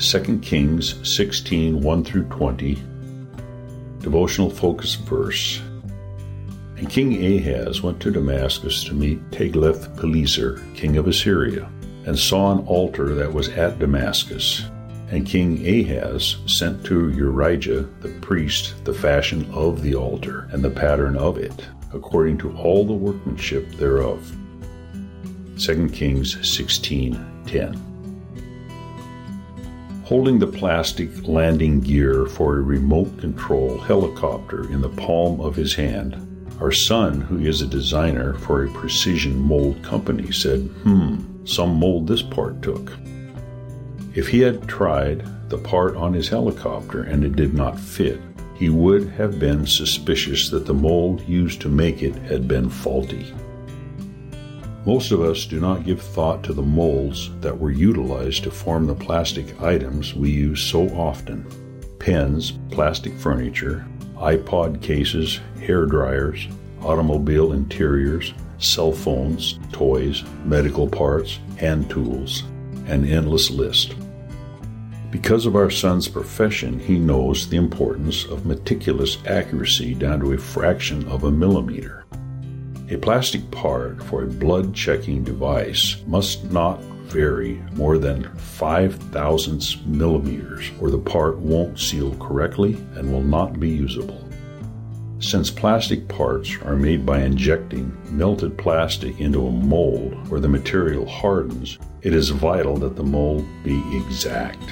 2 Kings 16 1 through 20, devotional focus verse. And King Ahaz went to Damascus to meet Tiglath-Pileser, king of Assyria, and saw an altar that was at Damascus. And King Ahaz sent to Urijah the priest the fashion of the altar and the pattern of it, according to all the workmanship thereof. 2 Kings 16:10 holding the plastic landing gear for a remote control helicopter in the palm of his hand. Our son, who is a designer for a precision mold company, said, Hmm, some mold this part took. If he had tried the part on his helicopter and it did not fit, he would have been suspicious that the mold used to make it had been faulty. Most of us do not give thought to the molds that were utilized to form the plastic items we use so often pens, plastic furniture, iPod cases, hair dryers, automobile interiors, cell phones, toys, medical parts, hand tools, an endless list. Because of our son's profession, he knows the importance of meticulous accuracy down to a fraction of a millimeter. A plastic part for a blood checking device must not vary more than 5 thousandths millimeters, or the part won't seal correctly and will not be usable. Since plastic parts are made by injecting melted plastic into a mold where the material hardens, it is vital that the mold be exact.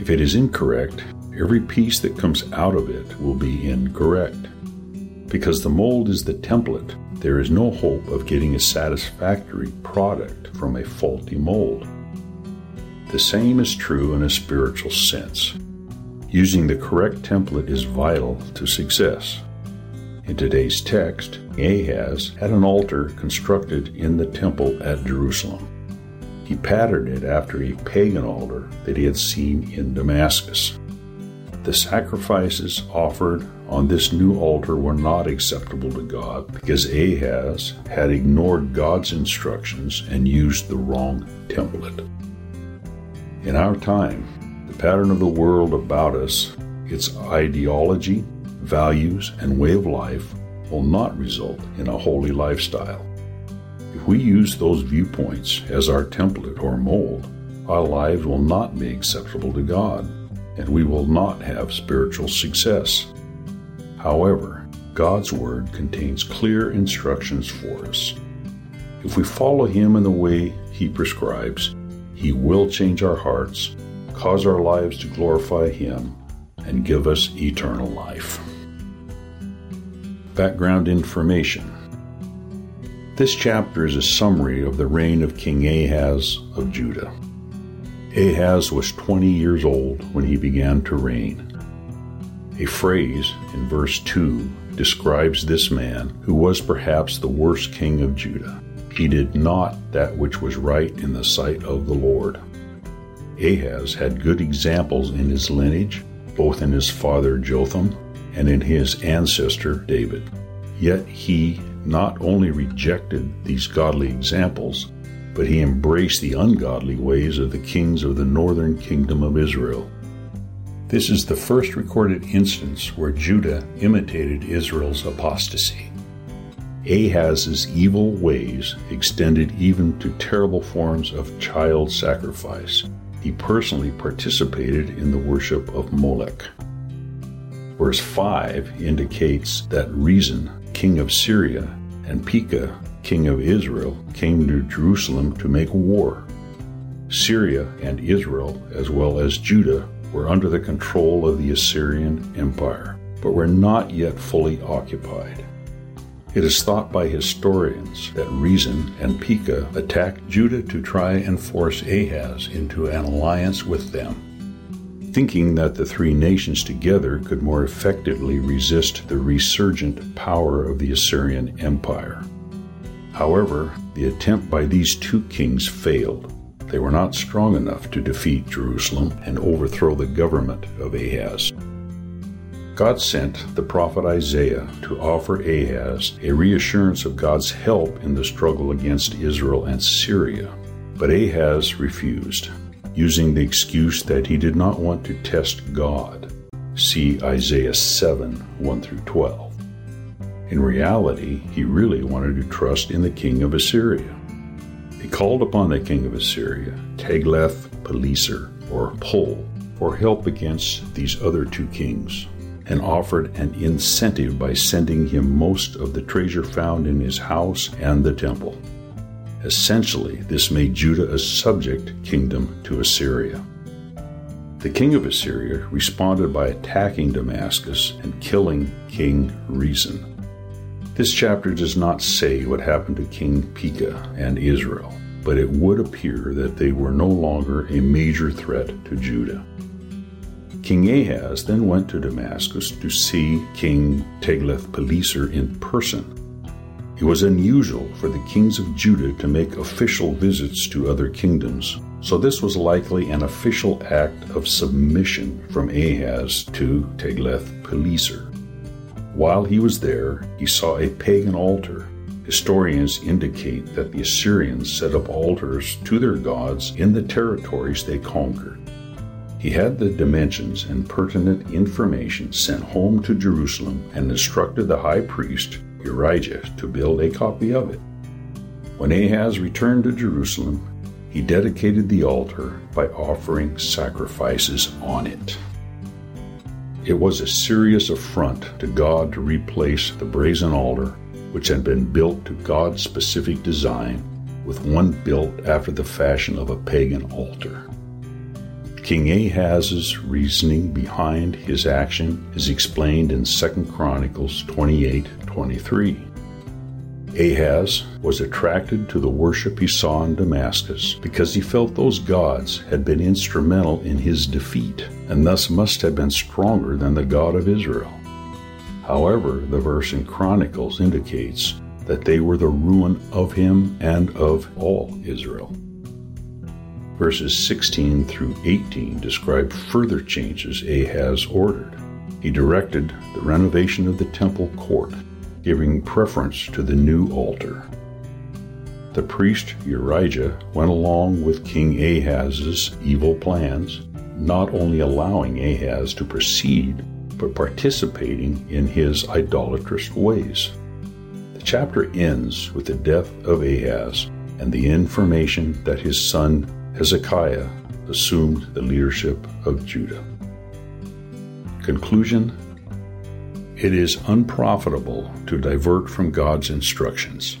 If it is incorrect, every piece that comes out of it will be incorrect. Because the mold is the template, there is no hope of getting a satisfactory product from a faulty mold. The same is true in a spiritual sense. Using the correct template is vital to success. In today's text, Ahaz had an altar constructed in the temple at Jerusalem. He patterned it after a pagan altar that he had seen in Damascus. The sacrifices offered on this new altar were not acceptable to God because Ahaz had ignored God's instructions and used the wrong template. In our time, the pattern of the world about us, its ideology, values, and way of life will not result in a holy lifestyle. If we use those viewpoints as our template or mold, our lives will not be acceptable to God and we will not have spiritual success. However, God's Word contains clear instructions for us. If we follow Him in the way He prescribes, He will change our hearts, cause our lives to glorify Him, and give us eternal life. Background information This chapter is a summary of the reign of King Ahaz of Judah. Ahaz was 20 years old when he began to reign. A phrase in verse 2 describes this man, who was perhaps the worst king of Judah. He did not that which was right in the sight of the Lord. Ahaz had good examples in his lineage, both in his father Jotham and in his ancestor David. Yet he not only rejected these godly examples, but he embraced the ungodly ways of the kings of the northern kingdom of Israel. This is the first recorded instance where Judah imitated Israel's apostasy. Ahaz's evil ways extended even to terrible forms of child sacrifice. He personally participated in the worship of Molech. Verse 5 indicates that Rezin, king of Syria, and Pekah, king of Israel, came to Jerusalem to make war. Syria and Israel, as well as Judah, were under the control of the Assyrian Empire, but were not yet fully occupied. It is thought by historians that Rezin and Pekah attacked Judah to try and force Ahaz into an alliance with them, thinking that the three nations together could more effectively resist the resurgent power of the Assyrian Empire. However, the attempt by these two kings failed. They were not strong enough to defeat Jerusalem and overthrow the government of Ahaz. God sent the prophet Isaiah to offer Ahaz a reassurance of God's help in the struggle against Israel and Syria. But Ahaz refused. using the excuse that he did not want to test God. See Isaiah 7 1 through 12. In reality, he really wanted to trust in the king of Assyria. He called upon the king of Assyria, Tiglath-Pileser, or Pul, for help against these other two kings, and offered an incentive by sending him most of the treasure found in his house and the temple. Essentially, this made Judah a subject kingdom to Assyria. The king of Assyria responded by attacking Damascus and killing King Rezin. This chapter does not say what happened to King Pekah and Israel, but it would appear that they were no longer a major threat to Judah. King Ahaz then went to Damascus to see King Tiglath-Pileser in person. It was unusual for the kings of Judah to make official visits to other kingdoms, so this was likely an official act of submission from Ahaz to Tiglath-Pileser. While he was there, he saw a pagan altar. Historians indicate that the Assyrians set up altars to their gods in the territories they conquered. He had the dimensions and pertinent information sent home to Jerusalem and instructed the high priest, Urijah, to build a copy of it. When Ahaz returned to Jerusalem, he dedicated the altar by offering sacrifices on it. It was a serious affront to God to replace the brazen altar, which had been built to God's specific design, with one built after the fashion of a pagan altar. King Ahaz's reasoning behind his action is explained in 2 Chronicles 28:23. Ahaz was attracted to the worship he saw in Damascus because he felt those gods had been instrumental in his defeat and thus must have been stronger than the God of Israel. However, the verse in Chronicles indicates that they were the ruin of him and of all Israel. Verses 16 through 18 describe further changes Ahaz ordered. He directed the renovation of the temple court giving preference to the new altar. The priest Urijah went along with King Ahaz's evil plans, not only allowing Ahaz to proceed, but participating in his idolatrous ways. The chapter ends with the death of Ahaz and the information that his son Hezekiah assumed the leadership of Judah. Conclusion it is unprofitable to divert from God's instructions.